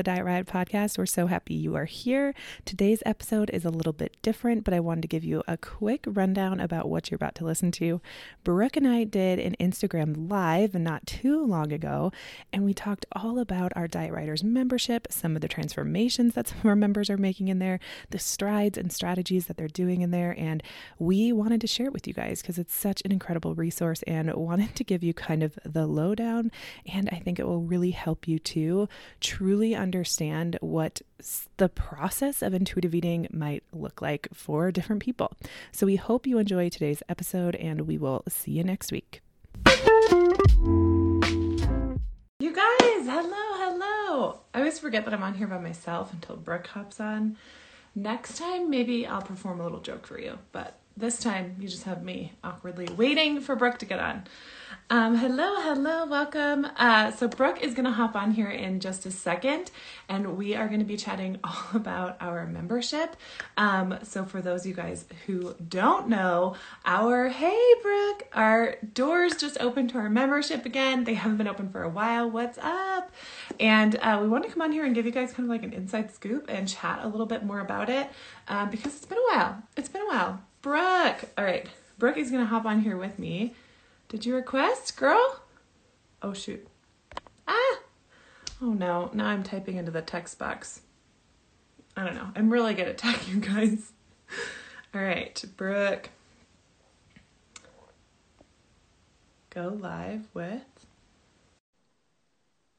the Diet Riot podcast. We're so happy you are here. Today's episode is a little bit different, but I wanted to give you a quick rundown about what you're about to listen to. Brooke and I did an Instagram live not too long ago, and we talked all about our Diet Rioters membership, some of the transformations that some of our members are making in there, the strides and strategies that they're doing in there, and we wanted to share it with you guys because it's such an incredible resource and wanted to give you kind of the lowdown, and I think it will really help you to truly understand what the process of intuitive eating might look like for different people. So we hope you enjoy today's episode and we will see you next week. You guys, hello, hello. I always forget that I'm on here by myself until Brooke hops on. Next time, maybe I'll perform a little joke for you, but this time you just have me awkwardly waiting for Brooke to get on. Um, hello, hello, welcome. Uh, so, Brooke is going to hop on here in just a second, and we are going to be chatting all about our membership. Um, so, for those of you guys who don't know, our hey, Brooke, our doors just opened to our membership again. They haven't been open for a while. What's up? And uh, we want to come on here and give you guys kind of like an inside scoop and chat a little bit more about it um, because it's been a while. It's been a while. Brooke, all right, Brooke is going to hop on here with me did you request, girl? Oh, shoot. Ah! Oh, no. Now I'm typing into the text box. I don't know. I'm really good at tagging you guys. All right, Brooke. Go live with.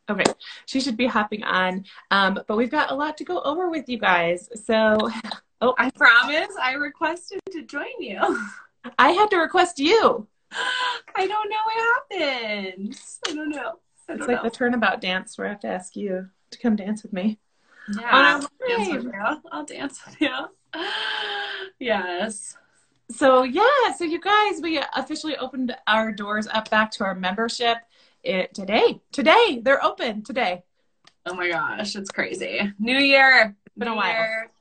Okay, she should be hopping on. Um, but we've got a lot to go over with you guys. So, oh, I promise I requested to join you. I had to request you. I don't know what happened. I don't know. I don't it's like know. the turnabout dance where I have to ask you to come dance with me. Yeah, oh, I'll dance with you. I'll dance with you. yes. So yeah, so you guys, we officially opened our doors up back to our membership it today. Today they're open today. Oh my gosh, it's crazy. New year. Been New a while. Year.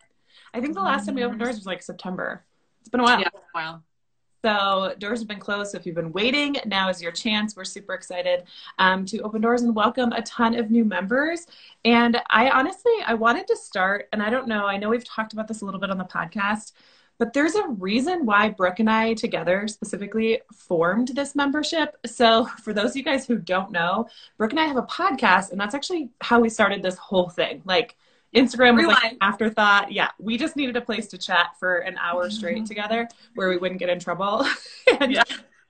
I think the last time we opened doors was like September. It's been a while. Yeah, a while. So doors have been closed. So if you've been waiting, now is your chance. We're super excited um, to open doors and welcome a ton of new members. And I honestly, I wanted to start, and I don't know, I know we've talked about this a little bit on the podcast, but there's a reason why Brooke and I together specifically formed this membership. So for those of you guys who don't know, Brooke and I have a podcast, and that's actually how we started this whole thing. Like Instagram was like an afterthought. Yeah, we just needed a place to chat for an hour straight mm-hmm. together where we wouldn't get in trouble. and yeah.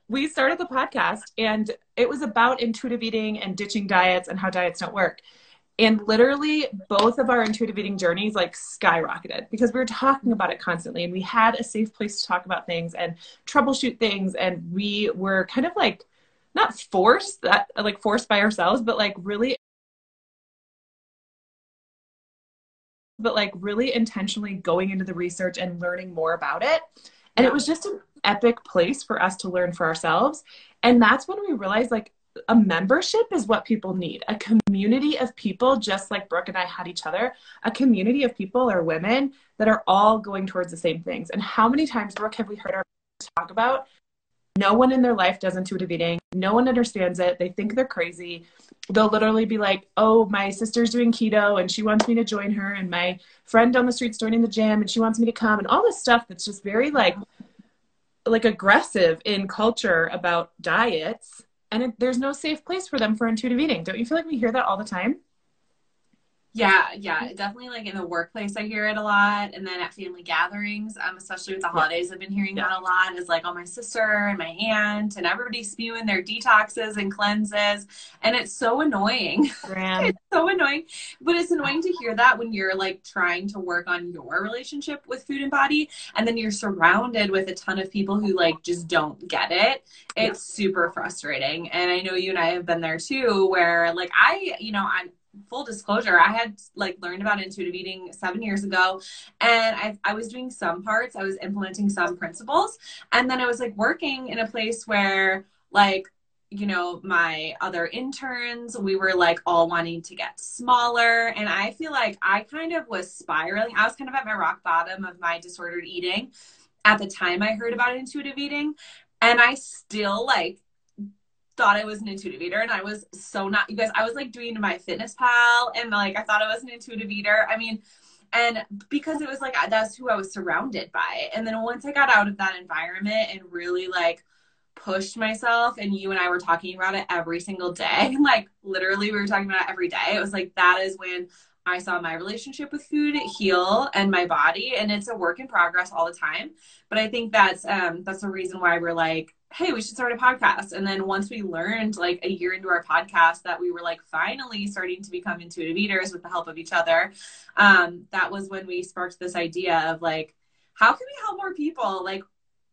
we started the podcast and it was about intuitive eating and ditching diets and how diets don't work. And literally both of our intuitive eating journeys like skyrocketed because we were talking about it constantly and we had a safe place to talk about things and troubleshoot things and we were kind of like not forced that like forced by ourselves but like really but like really intentionally going into the research and learning more about it. And it was just an epic place for us to learn for ourselves. And that's when we realized like a membership is what people need a community of people, just like Brooke and I had each other, a community of people or women that are all going towards the same things. And how many times, Brooke, have we heard our talk about no one in their life does intuitive eating. No one understands it. They think they're crazy. They'll literally be like, oh, my sister's doing keto and she wants me to join her. And my friend down the street's joining the gym and she wants me to come. And all this stuff that's just very like, like aggressive in culture about diets. And it, there's no safe place for them for intuitive eating. Don't you feel like we hear that all the time? Yeah, yeah, definitely. Like in the workplace, I hear it a lot, and then at family gatherings, um, especially with the holidays, I've been hearing yeah. that a lot. Is like, oh, my sister and my aunt, and everybody spewing their detoxes and cleanses, and it's so annoying. it's so annoying, but it's annoying to hear that when you're like trying to work on your relationship with food and body, and then you're surrounded with a ton of people who like just don't get it. It's yeah. super frustrating, and I know you and I have been there too, where like I, you know, I'm full disclosure, I had like learned about intuitive eating seven years ago, and I I was doing some parts, I was implementing some principles, and then I was like working in a place where like you know my other interns we were like all wanting to get smaller and i feel like i kind of was spiraling. I was kind of at my rock bottom of my disordered eating at the time i heard about intuitive eating and i still like thought I was an intuitive eater and I was so not you guys I was like doing MyFitnessPal and like I thought I was an intuitive eater. I mean, and because it was like that's who I was surrounded by. And then once I got out of that environment and really like pushed myself and you and I were talking about it every single day. Like literally we were talking about it every day. It was like that is when I saw my relationship with food heal and my body and it's a work in progress all the time. But I think that's um that's the reason why we're like hey, we should start a podcast. And then once we learned, like a year into our podcast, that we were like finally starting to become intuitive eaters with the help of each other, um, that was when we sparked this idea of like, how can we help more people? Like,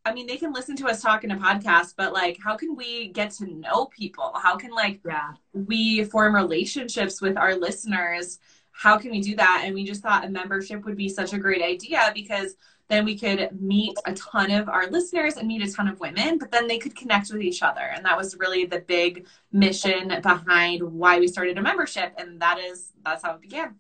I mean, they can listen to us talk in a podcast, but like, how can we get to know people? How can like yeah. we form relationships with our listeners? How can we do that? And we just thought a membership would be such a great idea because then we could meet a ton of our listeners and meet a ton of women, but then they could connect with each other. And that was really the big mission behind why we started a membership. And that is, that's how it began.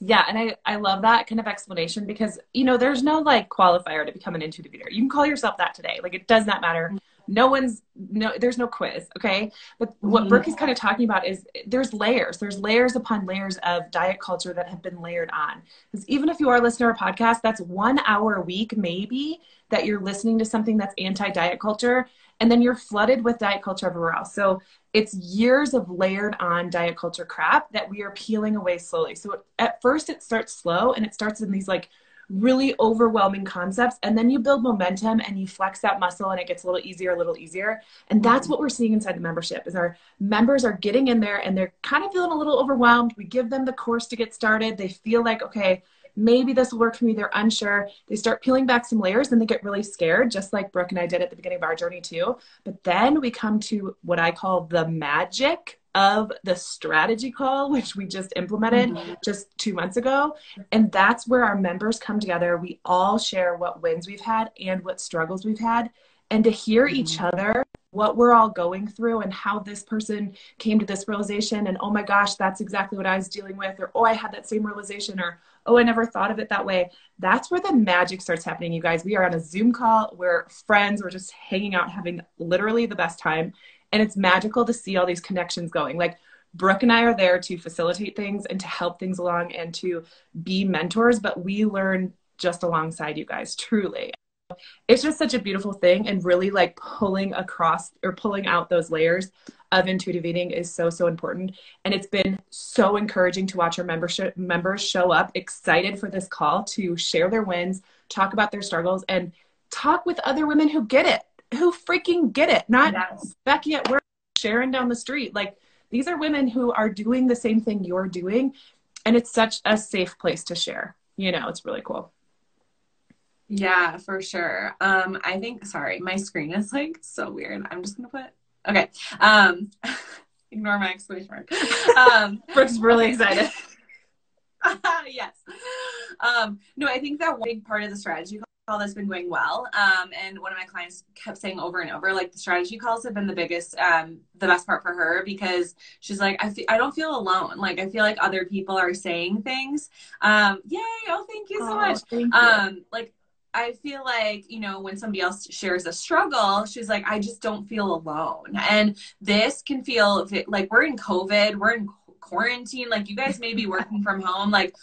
Yeah, and I, I love that kind of explanation because you know there's no like qualifier to become an intuitive eater. You can call yourself that today. Like it does not matter mm-hmm. No one's no there's no quiz okay? But what mm-hmm. brooke is kind of talking about is there's layers. There's layers upon layers of diet culture that have been layered on. Because even if you are listening to a podcast that's one hour a week maybe that you're listening to something that's anti-diet culture and then you're flooded with diet culture everywhere else. So it's years of layered on diet culture crap that we are peeling away slowly. So at first it starts slow and it starts in these like really overwhelming concepts and then you build momentum and you flex that muscle and it gets a little easier a little easier. And that's mm-hmm. what we're seeing inside the membership is our members are getting in there and they're kind of feeling a little overwhelmed. We give them the course to get started. They feel like okay maybe this will work for me they're unsure they start peeling back some layers and they get really scared just like brooke and i did at the beginning of our journey too but then we come to what i call the magic of the strategy call, which we just implemented mm-hmm. just two months ago. And that's where our members come together. We all share what wins we've had and what struggles we've had. And to hear mm-hmm. each other, what we're all going through, and how this person came to this realization, and oh my gosh, that's exactly what I was dealing with, or oh, I had that same realization, or oh, I never thought of it that way. That's where the magic starts happening, you guys. We are on a Zoom call, we're friends, we're just hanging out, having literally the best time. And it's magical to see all these connections going. Like Brooke and I are there to facilitate things and to help things along and to be mentors, but we learn just alongside you guys, truly. It's just such a beautiful thing and really like pulling across or pulling out those layers of intuitive eating is so so important and it's been so encouraging to watch our membership members show up excited for this call to share their wins talk about their struggles and talk with other women who get it who freaking get it, not yes. Becky at work, Sharon down the street. Like these are women who are doing the same thing you're doing. And it's such a safe place to share. You know, it's really cool. Yeah, for sure. Um, I think sorry, my screen is like so weird. I'm just gonna put okay. Um ignore my exclamation mark. Um Brooke's really excited. yes. Um, no, I think that one big part of the strategy call that's been going well. Um, and one of my clients kept saying over and over, like the strategy calls have been the biggest, um, the best part for her because she's like, I, fe- I don't feel alone. Like I feel like other people are saying things. Um, yay! Oh, thank you so oh, much. You. Um, like I feel like, you know, when somebody else shares a struggle, she's like, I just don't feel alone. And this can feel like we're in COVID, we're in quarantine, like you guys may be working from home. Like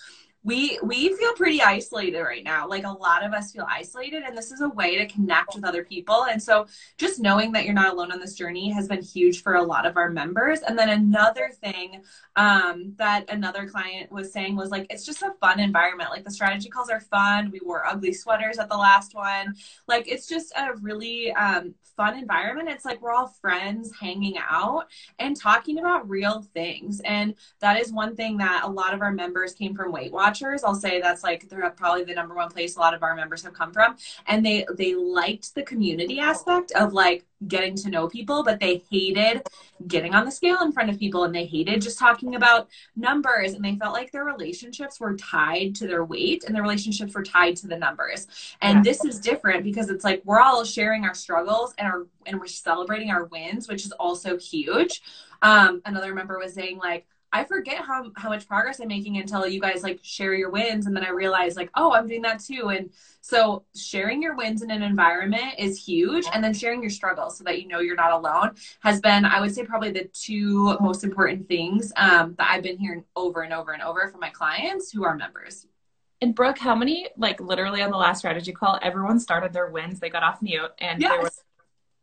we we feel pretty isolated right now. Like a lot of us feel isolated and this is a way to connect with other people. And so just knowing that you're not alone on this journey has been huge for a lot of our members. And then another thing um, that another client was saying was like it's just a fun environment. Like the strategy calls are fun. We wore ugly sweaters at the last one. Like it's just a really um, fun environment. It's like we're all friends hanging out and talking about real things. And that is one thing that a lot of our members came from weight watch watchers i'll say that's like they're probably the number one place a lot of our members have come from and they they liked the community aspect of like getting to know people, but they hated getting on the scale in front of people and they hated just talking about numbers and they felt like their relationships were tied to their weight and their relationships were tied to the numbers. And yeah. this is different because it's like we're all sharing our struggles and our and we're celebrating our wins, which is also huge. Um, another member was saying like I forget how how much progress I'm making until you guys like share your wins, and then I realize like, oh, I'm doing that too. And so sharing your wins in an environment is huge, and then sharing your struggles so that you know you're not alone has been, I would say, probably the two most important things um, that I've been hearing over and over and over from my clients who are members. And Brooke, how many like literally on the last strategy call, everyone started their wins. They got off mute and yes. they were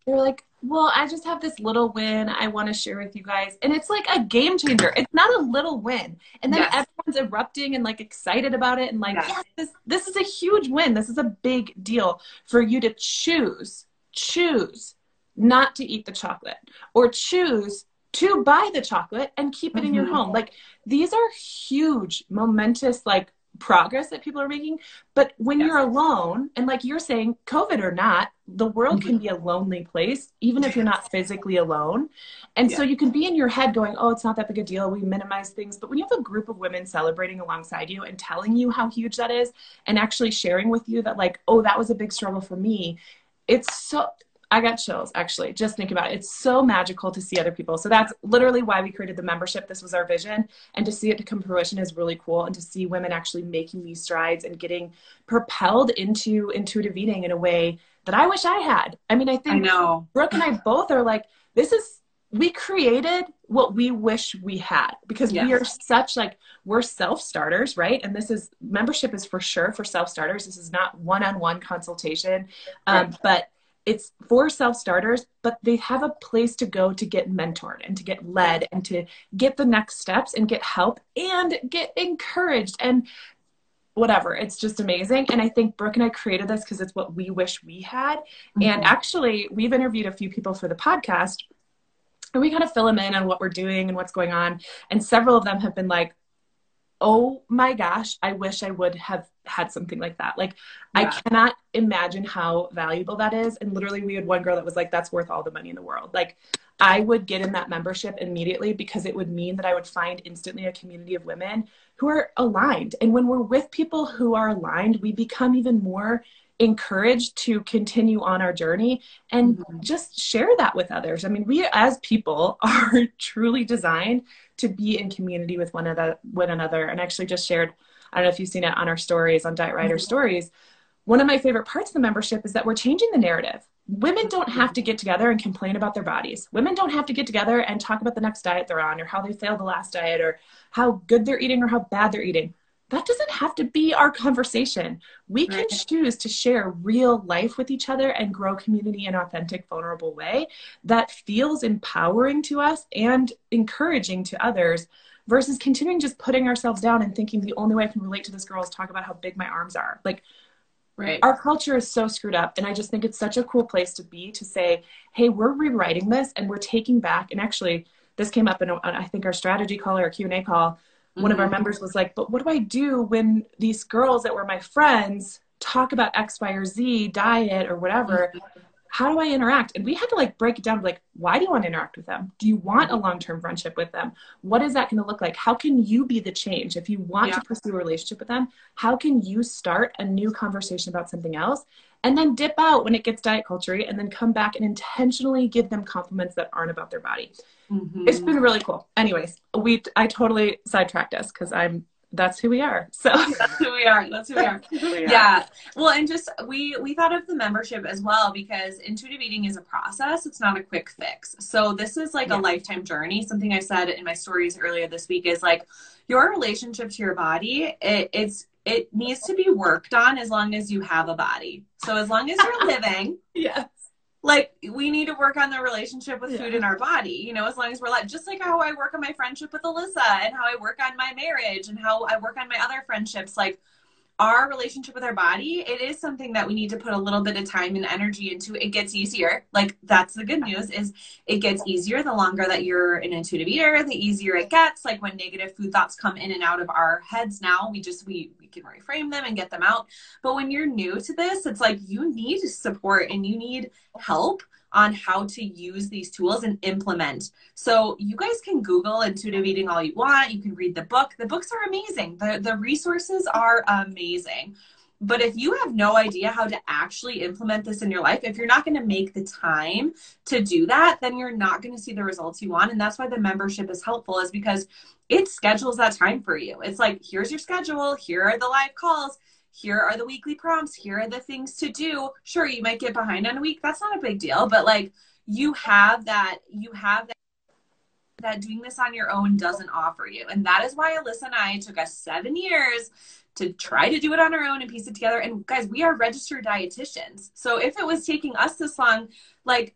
they were like, well, I just have this little win I want to share with you guys. And it's like a game changer. It's not a little win. And then yes. everyone's erupting and like excited about it and like, yes. yes, this this is a huge win. This is a big deal for you to choose, choose not to eat the chocolate or choose to buy the chocolate and keep it mm-hmm. in your mm-hmm. home. Like these are huge, momentous like progress that people are making. But when yes. you're alone, and like you're saying, COVID or not, the world mm-hmm. can be a lonely place, even if you're not physically alone. And yeah. so you can be in your head going, oh, it's not that big a deal. We minimize things. But when you have a group of women celebrating alongside you and telling you how huge that is, and actually sharing with you that, like, oh, that was a big struggle for me, it's so I got chills actually just thinking about it. It's so magical to see other people. So that's literally why we created the membership. This was our vision. And to see it to come fruition is really cool. And to see women actually making these strides and getting propelled into intuitive eating in a way that I wish I had. I mean, I think I know. Brooke and I both are like, this is we created what we wish we had because yes. we are such like we're self starters right and this is membership is for sure for self starters this is not one-on-one consultation um, right. but it's for self starters, but they have a place to go to get mentored and to get led and to get the next steps and get help and get encouraged and whatever. It's just amazing. And I think Brooke and I created this because it's what we wish we had. Mm-hmm. And actually, we've interviewed a few people for the podcast and we kind of fill them in on what we're doing and what's going on. And several of them have been like, oh my gosh, I wish I would have had something like that. Like, yeah. I cannot imagine how valuable that is. And literally, we had one girl that was like, that's worth all the money in the world. Like, I would get in that membership immediately because it would mean that I would find instantly a community of women who are aligned. And when we're with people who are aligned, we become even more encouraged to continue on our journey and mm-hmm. just share that with others. I mean, we as people are truly designed to be in community with one another one another and actually just shared I don't know if you've seen it on our stories on Diet Rider mm-hmm. stories. One of my favorite parts of the membership is that we're changing the narrative. Women don't have to get together and complain about their bodies. Women don't have to get together and talk about the next diet they're on or how they failed the last diet or how good they're eating or how bad they're eating. That doesn't have to be our conversation. We can right. choose to share real life with each other and grow community in an authentic, vulnerable way that feels empowering to us and encouraging to others versus continuing just putting ourselves down and thinking the only way I can relate to this girl is talk about how big my arms are. Like, right. our culture is so screwed up. And I just think it's such a cool place to be to say, hey, we're rewriting this and we're taking back. And actually, this came up in, a, I think, our strategy call or Q&A call. Mm-hmm. One of our mm-hmm. members was like, but what do I do when these girls that were my friends talk about X, Y, or Z diet or whatever? Mm-hmm how do I interact? And we had to like break it down like, why do you want to interact with them? Do you want a long term friendship with them? What is that going to look like? How can you be the change? If you want yeah. to pursue a relationship with them, how can you start a new conversation about something else? And then dip out when it gets diet culture and then come back and intentionally give them compliments that aren't about their body. Mm-hmm. It's been really cool. Anyways, we I totally sidetracked us because I'm that's who we are. So that's who we are. That's who we are. who we are. Yeah. Well, and just we we thought of the membership as well because intuitive eating is a process. It's not a quick fix. So this is like yeah. a lifetime journey. Something I said in my stories earlier this week is like your relationship to your body. It, it's it needs to be worked on as long as you have a body. So as long as you're living, yes like we need to work on the relationship with yeah. food in our body you know as long as we're like just like how i work on my friendship with alyssa and how i work on my marriage and how i work on my other friendships like our relationship with our body it is something that we need to put a little bit of time and energy into. It gets easier. Like that's the good news is it gets easier the longer that you're an intuitive eater the easier it gets. Like when negative food thoughts come in and out of our heads now we just we we can reframe them and get them out. But when you're new to this it's like you need support and you need help on how to use these tools and implement. So you guys can Google intuitive eating all you want. You can read the book. The books are amazing. The, the resources are amazing. But if you have no idea how to actually implement this in your life, if you're not going to make the time to do that, then you're not going to see the results you want. And that's why the membership is helpful, is because it schedules that time for you. It's like, here's your schedule, here are the live calls, here are the weekly prompts, here are the things to do. Sure, you might get behind on a week. That's not a big deal, but like you have that, you have that that doing this on your own doesn't offer you. And that is why Alyssa and I took us seven years to try to do it on our own and piece it together. And guys, we are registered dietitians. So if it was taking us this long, like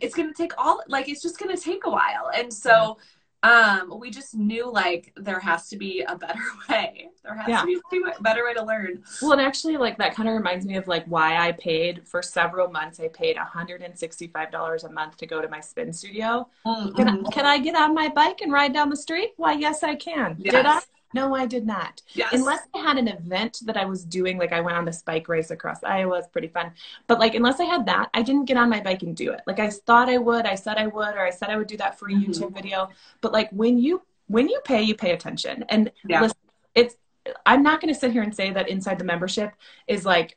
it's going to take all, like it's just going to take a while. And so, um, we just knew like there has to be a better way. There has yeah. to be a better way to learn. Well, and actually, like that kind of reminds me of like why I paid for several months. I paid $165 a month to go to my spin studio. Mm-hmm. Can, I, can I get on my bike and ride down the street? Why, yes, I can. Yes. Did I? No, I did not. Yes. Unless I had an event that I was doing, like I went on this bike race across Iowa, it's pretty fun. But like, unless I had that, I didn't get on my bike and do it. Like I thought I would, I said I would, or I said I would do that for a mm-hmm. YouTube video. But like when you when you pay, you pay attention. And yeah. listen, it's I'm not going to sit here and say that inside the membership is like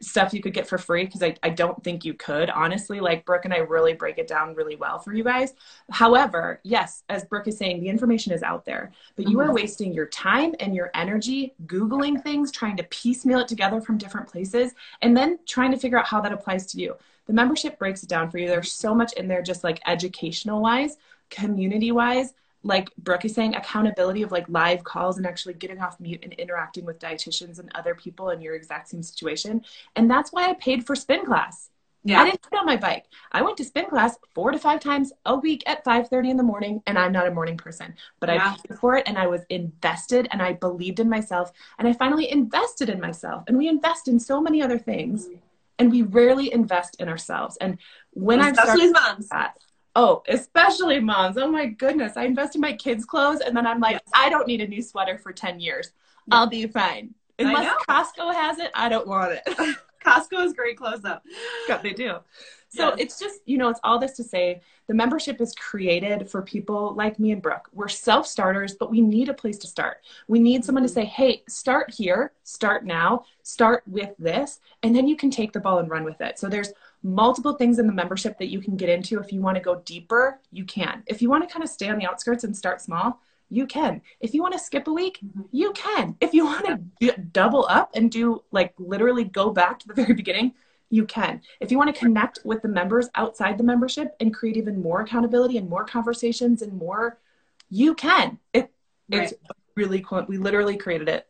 stuff you could get for free because I, I don't think you could honestly. Like brooke and i really break it down really well for you guys. However yes as brooke is saying the information is out there but you are mm-hmm. wasting your time and your energy googling things trying to piecemeal it together from different places and then trying to figure out how that applies to you. The membership breaks it down for you. There's so much in there just like educational wise community wise like Brooke is saying, accountability of like live calls and actually getting off mute and interacting with dietitians and other people in your exact same situation. And that's why I paid for spin class. Yeah. I didn't sit on my bike. I went to spin class four to five times a week at 5:30 in the morning, and I'm not a morning person, but yeah. I paid for it and I was invested and I believed in myself and I finally invested in myself. And we invest in so many other things, mm-hmm. and we rarely invest in ourselves. And when I'm starting moms. That, Oh, especially moms. Oh my goodness. I invest in my kids' clothes and then I'm like, yes. I don't need a new sweater for 10 years. I'll be fine. Unless Costco has it, I don't want it. Costco is great clothes though. Yeah, they do. So yes. it's just, you know, it's all this to say the membership is created for people like me and Brooke. We're self starters, but we need a place to start. We need someone to mm-hmm. say, hey, start here, start now, start with this, and then you can take the ball and run with it. So there's multiple things in the membership that you can get into. If you want to go deeper, you can. If you want to kind of stay on the outskirts and start small, you can. If you want to skip a week, mm-hmm. you can. If you want to d- double up and do like literally go back to the very beginning, you can. If you want to connect with the members outside the membership and create even more accountability and more conversations and more, you can. It, it's right. really cool. We literally created it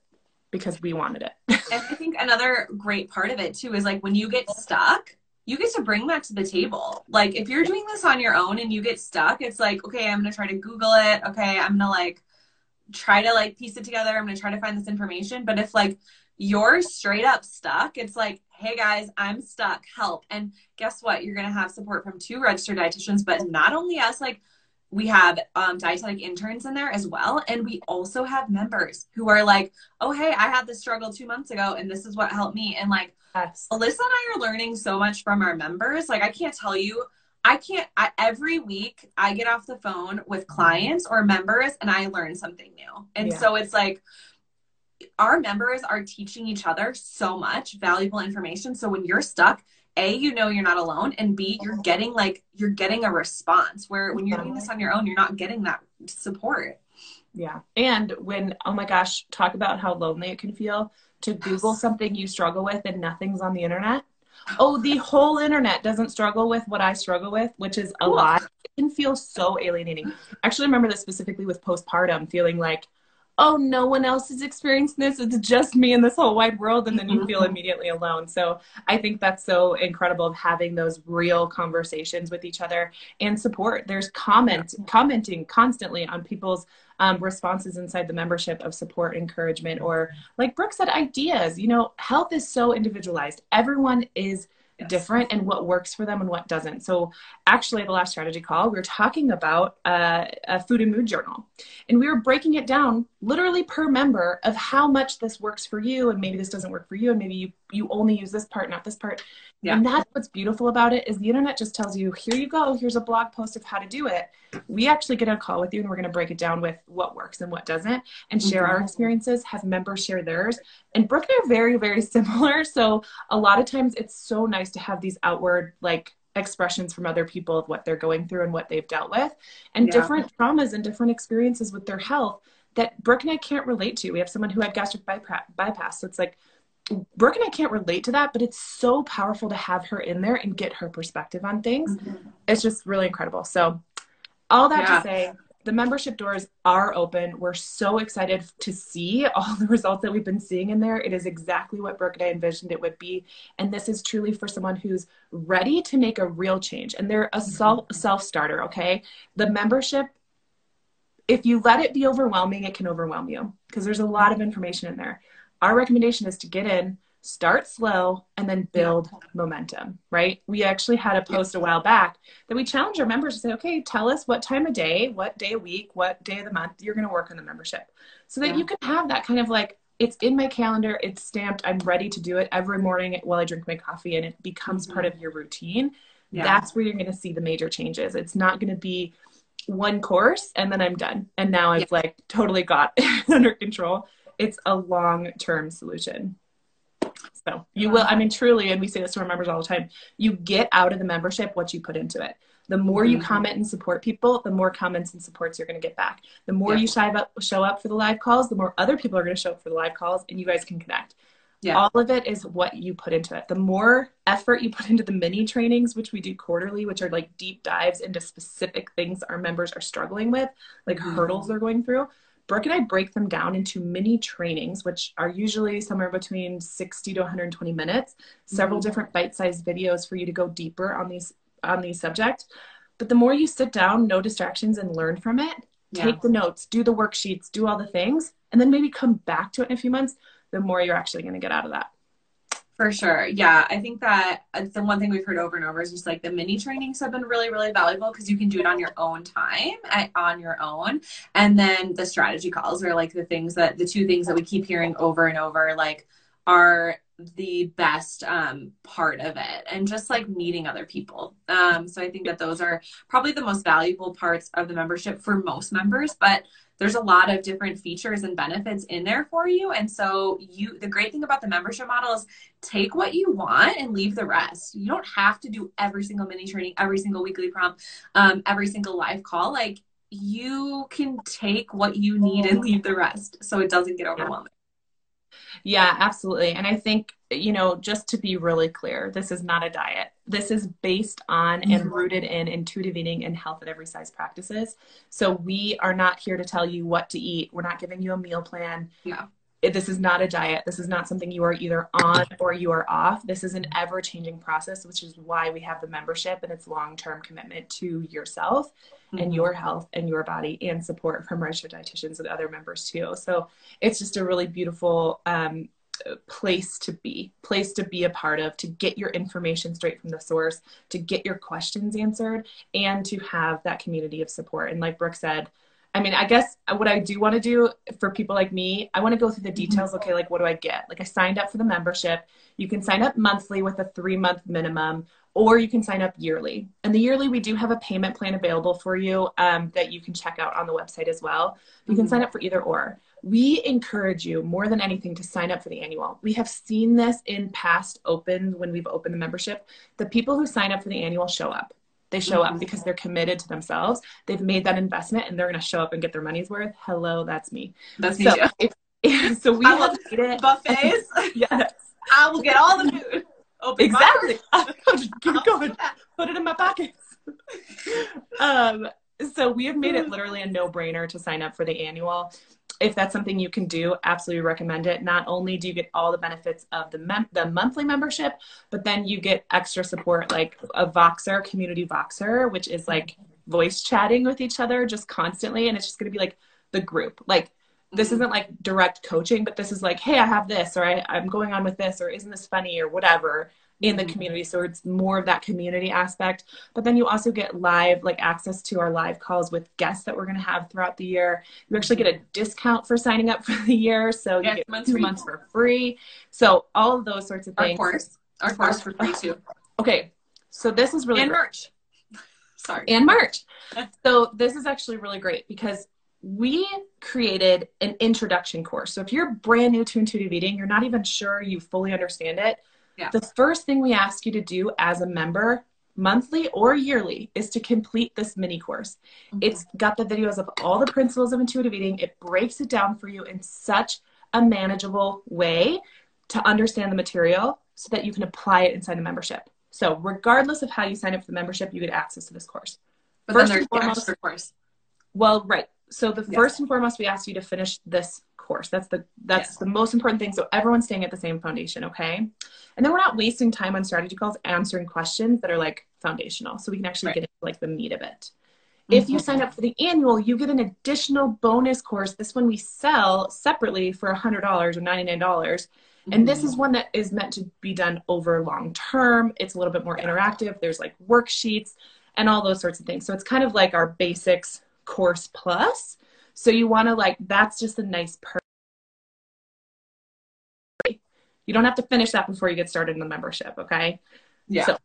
because we wanted it. and I think another great part of it too is like when you get stuck, you get to bring that to the table. Like if you're doing this on your own and you get stuck, it's like, okay, I'm gonna try to Google it. Okay, I'm gonna like try to like piece it together. I'm gonna try to find this information. But if like you're straight up stuck, it's like, hey guys, I'm stuck, help. And guess what? You're gonna have support from two registered dietitians, but not only us, like we have um, dietetic interns in there as well. And we also have members who are like, oh, hey, I had this struggle two months ago and this is what helped me. And like, yes. Alyssa and I are learning so much from our members. Like, I can't tell you, I can't, I, every week I get off the phone with clients or members and I learn something new. And yeah. so it's like, our members are teaching each other so much valuable information. So when you're stuck, a you know you're not alone and b you're getting like you're getting a response where when you're doing this on your own you're not getting that support. Yeah. And when oh my gosh talk about how lonely it can feel to google something you struggle with and nothing's on the internet. Oh the whole internet doesn't struggle with what i struggle with which is a lot. It can feel so alienating. I actually remember this specifically with postpartum feeling like oh, no one else is experiencing this. It's just me in this whole wide world. And then you feel mm-hmm. immediately alone. So I think that's so incredible of having those real conversations with each other and support. There's comment, commenting constantly on people's um, responses inside the membership of support, encouragement, or like Brooke said, ideas. You know, health is so individualized. Everyone is yes. different and what works for them and what doesn't. So, actually, the last strategy call, we were talking about uh, a food and mood journal, and we were breaking it down literally per member of how much this works for you, and maybe this doesn't work for you, and maybe you you only use this part, not this part. Yeah. And that's what's beautiful about it is the internet just tells you, here you go, here's a blog post of how to do it. We actually get a call with you and we're going to break it down with what works and what doesn't and share mm-hmm. our experiences, have members share theirs. And Brooke and I are very, very similar. So a lot of times it's so nice to have these outward like expressions from other people of what they're going through and what they've dealt with and yeah. different traumas and different experiences with their health that Brooke and I can't relate to. We have someone who had gastric bypass. So it's like Brooke and I can't relate to that, but it's so powerful to have her in there and get her perspective on things. Mm-hmm. It's just really incredible. So, all that yeah. to say, the membership doors are open. We're so excited to see all the results that we've been seeing in there. It is exactly what Brooke and I envisioned it would be. And this is truly for someone who's ready to make a real change. And they're a mm-hmm. self self starter, okay? The membership if you let it be overwhelming, it can overwhelm you because there's a lot of information in there our recommendation is to get in, start slow, and then build yeah. momentum, right? We actually had a post a while back that we challenge our members to say, okay, tell us what time of day, what day of week, what day of the month you're going to work on the membership. So that yeah. you can have that kind of like, it's in my calendar, it's stamped, I'm ready to do it every morning while I drink my coffee, and it becomes mm-hmm. part of your routine. Yeah. That's where you're going to see the major changes. It's not going to be one course and then I'm done. And now I've like totally got under control it's a long term solution. So you will, I mean, truly, and we say this to our members all the time, you get out of the membership what you put into it. The more mm-hmm. you comment and support people, the more comments and supports you're going to get back. The more yeah. you show up, show up for the live calls, the more other people are going to show up for the live calls, and you guys can connect. Yeah. All of it is what you put into it. The more effort you put into the mini trainings, which we do quarterly, which are like deep dives into specific things our members are struggling with, like mm-hmm. hurdles they're going through, Brooke and I break them down into mini trainings, which are usually somewhere between 60 to 120 minutes, several mm-hmm. different bite-sized videos for you to go deeper on these on these subjects. But the more you sit down, no distractions, and learn from it, yeah. take the notes, do the worksheets, do all the things, and then maybe come back to it in a few months, the more you're actually going to get out of that. For sure. Yeah. I think that uh, the one thing we've heard over and over is just like the mini trainings have been really, really valuable because you can do it on your own time, at, on your own. And then the strategy calls are like the things that the two things that we keep hearing over and over, like, are the best um, part of it and just like meeting other people. Um, so I think that those are probably the most valuable parts of the membership for most members. But there's a lot of different features and benefits in there for you. And so you the great thing about the membership model is take what you want and leave the rest. You don't have to do every single mini training, every single weekly prompt, um, every single live call. Like you can take what you need and leave the rest so it doesn't get overwhelming. Yeah, absolutely. And I think, you know, just to be really clear, this is not a diet. This is based on and mm-hmm. rooted in intuitive eating and health at every size practices. So we are not here to tell you what to eat. We're not giving you a meal plan. Yeah. This is not a diet. This is not something you are either on or you are off. This is an ever changing process, which is why we have the membership and its long term commitment to yourself mm-hmm. and your health and your body and support from registered dietitians and other members too. So it's just a really beautiful um, place to be, place to be a part of, to get your information straight from the source, to get your questions answered, and to have that community of support. And like Brooke said, I mean, I guess what I do want to do for people like me, I want to go through the mm-hmm. details. Okay, like what do I get? Like I signed up for the membership. You can sign up monthly with a three month minimum, or you can sign up yearly. And the yearly, we do have a payment plan available for you um, that you can check out on the website as well. You mm-hmm. can sign up for either or. We encourage you more than anything to sign up for the annual. We have seen this in past opens when we've opened the membership. The people who sign up for the annual show up they show up mm-hmm. because they're committed to themselves. They've made that investment and they're going to show up and get their money's worth. Hello, that's me. That's me so, if, so we I love it. buffets. yes. I will get all the food. Open exactly. keep going. Put it in my pockets. um, so we have made it literally a no-brainer to sign up for the annual if that's something you can do, absolutely recommend it. Not only do you get all the benefits of the mem- the monthly membership, but then you get extra support like a Voxer, community Voxer, which is like voice chatting with each other just constantly, and it's just going to be like the group. Like this isn't like direct coaching, but this is like, hey, I have this, or I, I'm going on with this, or isn't this funny, or whatever. In the Mhm. community. So it's more of that community aspect. But then you also get live, like access to our live calls with guests that we're going to have throughout the year. You actually get a discount for signing up for the year. So you Yes, get months two free. months for free. So all of those sorts of Our things. course. Our course for free too. Okay. So this is really and great. merch. Sorry. and March. so this is actually really great because we created an introduction course. So if you're brand new to intuitive eating, you're not even sure you fully understand it. Yeah. The first thing we ask you to do as a member, monthly or yearly, is to complete this mini course. Mhm. It's got the videos of all the principles of intuitive eating. It breaks it down for you in such a manageable way to understand the material so that you can apply it inside the membership. So, regardless of how you sign up for the membership, you get access to this course. but first and the foremost- course. Well, right. So the Yes. first and foremost, we ask you to finish this course. That's the that's Yes. the most important thing. So everyone's staying at the same foundation, okay? And then we're not wasting time on strategy calls answering questions that are like foundational. So we can actually Right. get into like the meat of it. If you sign up for the annual, you get an additional bonus course. This one we sell separately for $100 or $99. And this Mm-hmm. is one that is meant to be done over long term. It's a little bit more interactive. There's like worksheets and all those sorts of things. So it's kind of like our basics course plus. So you want to like that's just a nice perk. You don't have to finish that before you get started in the membership, okay? yeah. So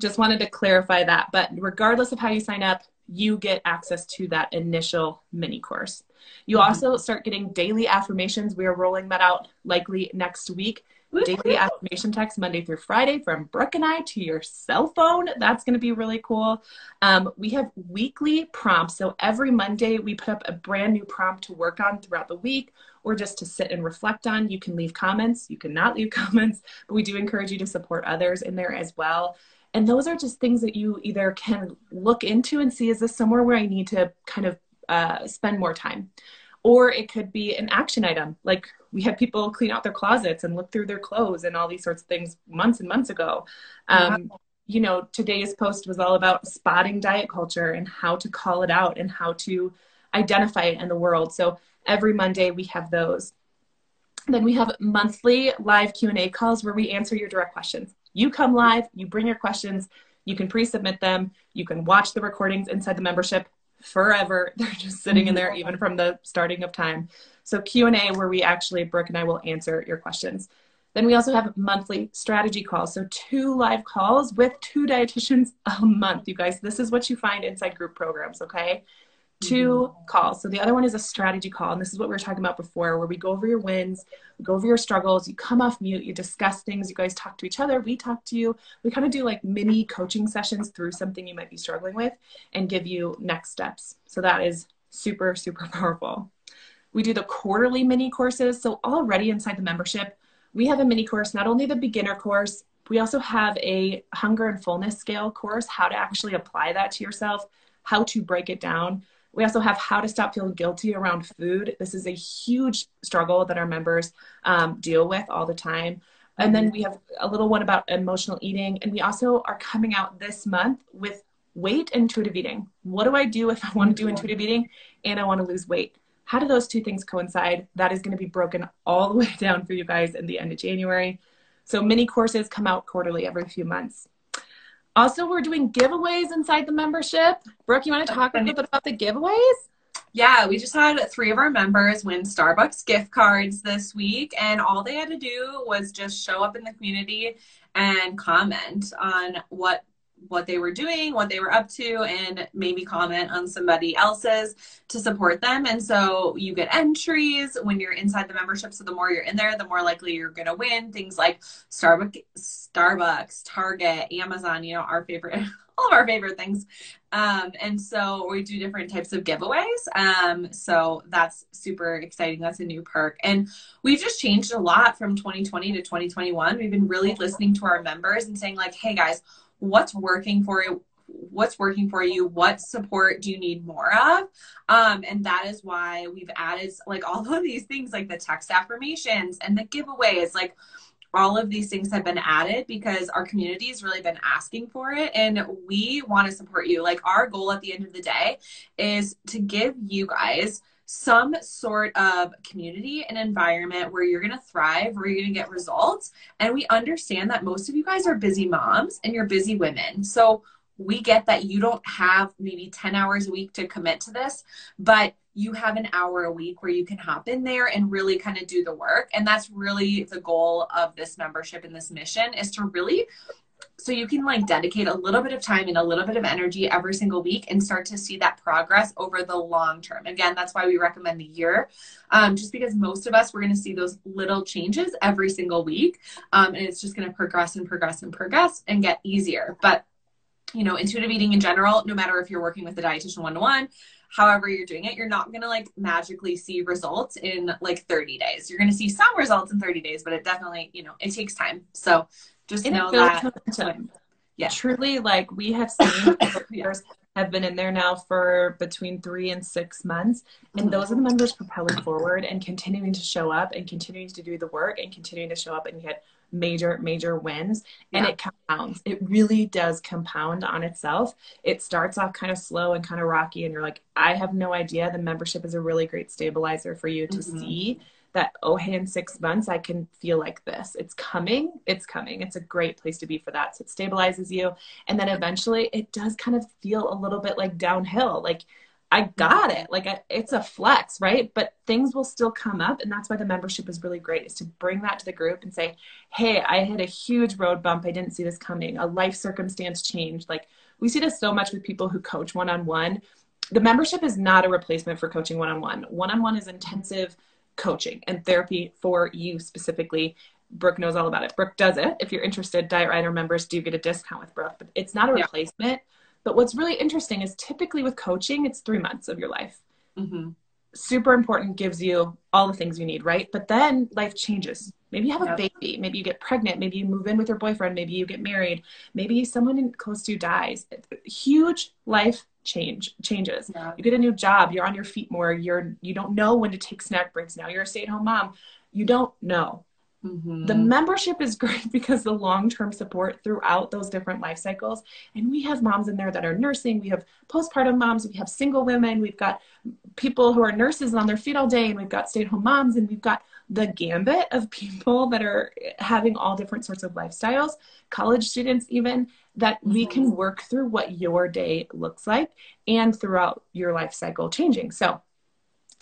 just wanted to clarify that. But regardless of how you sign up, you get access to that initial mini course. You Mhm. also start getting daily affirmations. We are rolling that out likely next week. Daily affirmation text Monday through Friday from Brooke and I to your cell phone. That's going to be really cool. Um, we have weekly prompts. So every Monday, we put up a brand new prompt to work on throughout the week or just to sit and reflect on. You can leave comments, you cannot leave comments, but we do encourage you to support others in there as well. And those are just things that you either can look into and see is this somewhere where I need to kind of uh, spend more time? Or it could be an action item. Like we had people clean out their closets and look through their clothes and all these sorts of things months and months ago. Um, You know, today's post was all about spotting diet culture and how to call it out and how to identify it in the world. So every Monday we have those. Then we have monthly live Q&A calls where we answer your direct questions. You come live, you bring your questions, you can pre-submit them, you can watch the recordings inside the membership forever. They're just sitting in there even from the starting of time. So Q&A where we actually Brooke and I will answer your questions. Then we also have monthly strategy calls. So two live calls with two dietitians a month, you guys. This is what you find inside group programs, okay? Two mm-hmm. calls. So the other one is a strategy call. And this is what we were talking about before, where we go over your wins, we go over your struggles, you come off mute, you discuss things, you guys talk to each other, we talk to you. We kind of do like mini coaching sessions through something you might be struggling with and give you next steps. So that is super, super powerful. We do the quarterly mini courses. So already inside the membership, we have a mini course, not only the beginner course, we also have a hunger and fullness scale course, how to actually apply that to yourself, how to break it down. We also have how to stop feeling guilty around food. This is a huge struggle that our members um, deal with all the time. And then we have a little one about emotional eating. And we also are coming out this month with weight and intuitive eating. What do I do if I want to do intuitive eating and I want to lose weight? How do those two things coincide? That is going to be broken all the way down for you guys in the end of January. So mini courses come out quarterly every few months. Also, we're doing giveaways inside the membership. Brooke, you want to talk a little bit about the giveaways? Yeah, we just had three of our members win Starbucks gift cards this week, and all they had to do was just show up in the community and comment on what what they were doing, what they were up to, and maybe comment on somebody else's to support them. And so you get entries when you're inside the membership. So the more you're in there, the more likely you're going to win things like Starbucks, Starbucks, Target, Amazon. You know, our favorite, all of our favorite things. Um, and so we do different types of giveaways. Um, so that's super exciting. That's a new perk. And we've just changed a lot from 2020 to 2021. We've been really listening to our members and saying, like, hey guys, what's working for you? What's working for you? What support do you need more of? Um, and that is why we've added like all of these things, like the text affirmations and the giveaways. Like all of these things have been added because our community has really been asking for it and we want to support you. Like our goal at the end of the day is to give you guys some sort of community and environment where you're going to thrive, where you're going to get results. And we understand that most of you guys are busy moms and you're busy women. So we get that you don't have maybe 10 hours a week to commit to this, but you have an hour a week where you can hop in there and really kind of do the work. And that's really the goal of this membership and this mission is to really so you can like dedicate a little bit of time and a little bit of energy every single week and start to see that progress over the long term. Again that's why we recommend the year um, just because most of us we're going to see those little changes every single week um, and it's just going to progress and progress and progress and get easier. But you know intuitive eating in general no matter if you're working with a dietitian one-to-one however you're doing it you're not going to like magically see results in like 30 days. You're going to see some results in 30 days but it definitely you know it takes time. So just and know that momentum. yeah. Truly like we have seen years have been in there now for between three and six months and mm-hmm. those are the members propelling forward and continuing to show up and continuing to do the work and continuing to show up and get major major wins. And it compounds. It really does compound on itself. It starts off kind of slow and kind of rocky and you're like i have no idea. The membership is a really great stabilizer for you to mm-hmm. see that oh hey in six months i can feel like this. It's coming it's coming. It's a great place to be for that. So it stabilizes you. And then eventually it does kind of feel a little bit like downhill like i got it. Like I, it's a flex right? But things will still come up and that's why the membership is really great is to bring that to the group and say hey i hit a huge road bump. I didn't see this coming. A life circumstance changed. Like we see this so much with people who coach one-on-one. The membership is not a replacement for coaching one-on-one. One-on-one is intensive coaching and therapy for you specifically. Brooke knows all about it. Brooke does it. If you're interested, Diet Rider members do get a discount with Brooke, but it's not a replacement. Yeah. But what's really interesting is typically with coaching, it's three months of your life. Mm-hmm. Super important, gives you all the things you need, right? But then life changes. Maybe you have a baby. Maybe you get pregnant. Maybe you move in with your boyfriend. Maybe you get married. Maybe someone close to you dies. Huge life change changes. Yeah. You get a new job, you're on your feet more, you're you don't know when to take snack breaks now. You're a stay-at-home mom. You don't know. Mm-hmm. The membership is great because the long-term support throughout those different life cycles. And we have moms in there that are nursing, we have postpartum moms, we have single women, we've got people who are nurses on their feet all day, and we've got stay-at-home moms, and we've got the gambit of people that are having all different sorts of lifestyles, college students even that we can mm-hmm. work through what your day looks like and throughout your life cycle changing. So,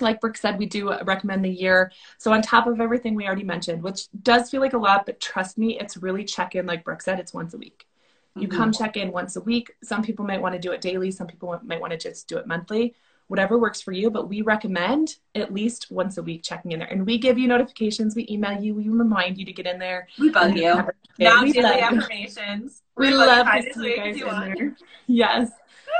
like Brooke said, we do recommend the year. So, on top of everything we already mentioned, which does feel like a lot, but trust me, it's really check in, like Brooke said, it's once a week. You mm-hmm. come check in once a week. Some people might want to do it daily, some people might want to just do it monthly whatever works for you, but we recommend at least once a week checking in there. And we give you notifications, we email you, we remind you to get in there. We bug you. Now we daily affirmations. We, we love to see you guys in there. Yes.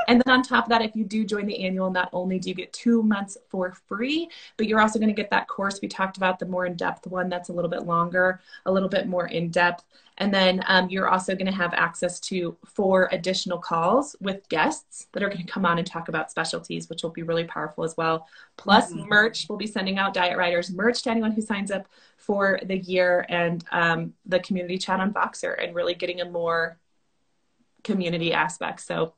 And then on top of that, if you do join the annual, not only do you get two months for free, but you're also going to get that course we talked about, the more in depth one that's a little bit longer, a little bit more in depth. And then um, you're also going to have access to four additional calls with guests that are going to come on and talk about specialties, which will be really powerful as well. Plus, mm-hmm. merch. We'll be sending out Diet Riders merch to anyone who signs up for the year and um, the community chat on Voxer and really getting a more community aspect. So,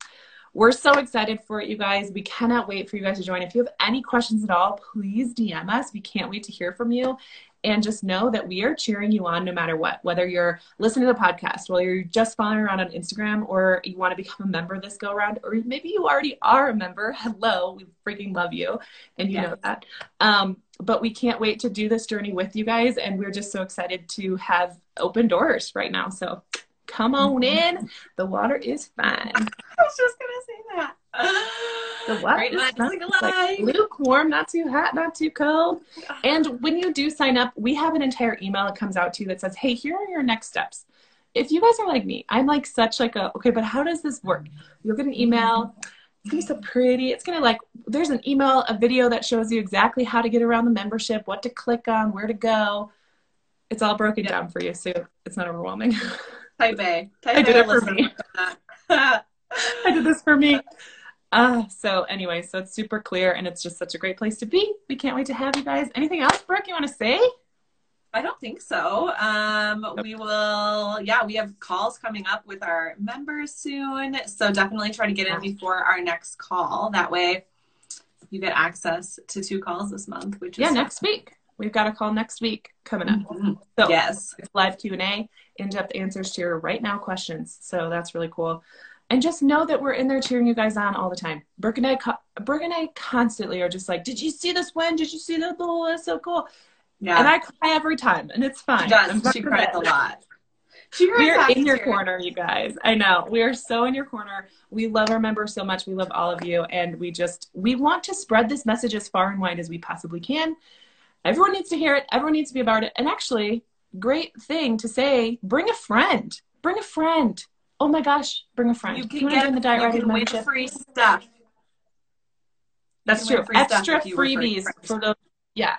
we're so excited for it, you guys. We cannot wait for you guys to join. If you have any questions at all, please DM us. We can't wait to hear from you. And just know that we are cheering you on no matter what, whether you're listening to the podcast, whether you're just following around on Instagram, or you want to become a member this go around, or maybe you already are a member. Hello, we freaking love you. And you yes. know that. Um, but we can't wait to do this journey with you guys. And we're just so excited to have open doors right now. So come on mm-hmm. in. The water is fine. I was just going to say that. The water is like lukewarm, not too hot, not too cold. And when you do sign up, we have an entire email that comes out to you that says, "Hey, here are your next steps." If you guys are like me, I'm like such like a okay, but how does this work? You'll get an email. It's gonna be so pretty. It's gonna like there's an email, a video that shows you exactly how to get around the membership, what to click on, where to go. It's all broken yep. down for you, so it's not overwhelming. Type A. Type I did it for me. I did this for me. Uh, so anyway, so it's super clear and it's just such a great place to be. We can't wait to have you guys. Anything else, Brooke, you want to say? I don't think so. Um, we will, yeah, we have calls coming up with our members soon. So definitely try to get in before our next call. That way you get access to two calls this month, which is yeah, next week. We've got a call next week coming up. Mhm. So yes. it's live Q&A, in-depth answers to your right now questions. So that's really cool. And just know that we're in there cheering you guys on all the time. Brooke and I, Brooke and I constantly are just like, did you see this win? Did you see that? Oh, that's so cool. Yeah. And I cry every time and it's fine. she does. She cries a lot. She We're in your corner, you guys. I know. We are so in your corner. We love our members so much. We love all of you. And we just, we want to spread this message as far and wide as we possibly can. Everyone needs to hear it. Everyone needs to be about it. And actually, great thing to say bring a friend. Bring a friend. Oh my gosh, bring a friend. You If can wanna get join the Diet you Riders can win free stuff. That's true. free Extra if you refer freebies for those. Yeah.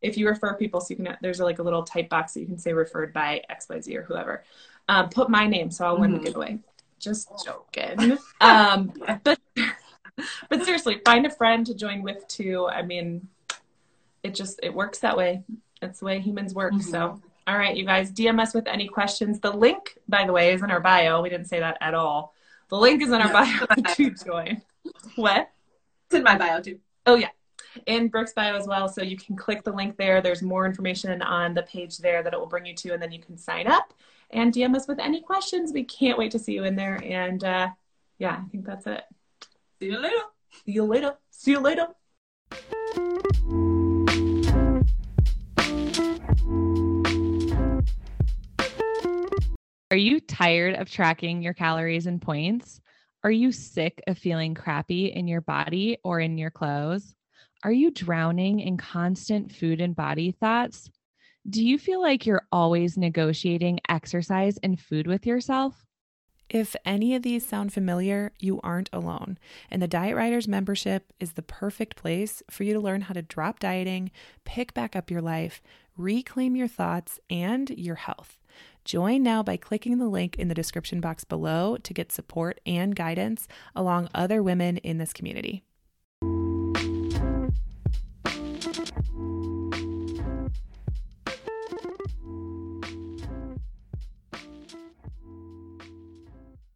If you refer people, so you can, there's like a little type box that you can say referred by XYZ or whoever. Um, put my name so I'll win the Mhm. giveaway. Just joking. um, but, but seriously, find a friend to join with too. I mean, it just, it works that way. That's the way humans work. Mhm. So, all right, you guys, DM us with any questions. The link, by the way, is in our bio. We didn't say that at all. The link is in our bio to join. What? It's in my bio too. Oh yeah, in Brooke's bio as well. So you can click the link there. There's more information on the page there that it will bring you to, and then you can sign up and DM us with any questions. We can't wait to see you in there. And uh, yeah, I think that's it. See you later. See you later. See you later. Are you tired of tracking your calories and points? Are you sick of feeling crappy in your body or in your clothes? Are you drowning in constant food and body thoughts? Do you feel like you're always negotiating exercise and food with yourself? If any of these sound familiar, you aren't alone. And the Diet Riders membership is the perfect place for you to learn how to drop dieting, pick back up your life, reclaim your thoughts and your health. Join now by clicking the link in the description box below to get support and guidance along other women in this community.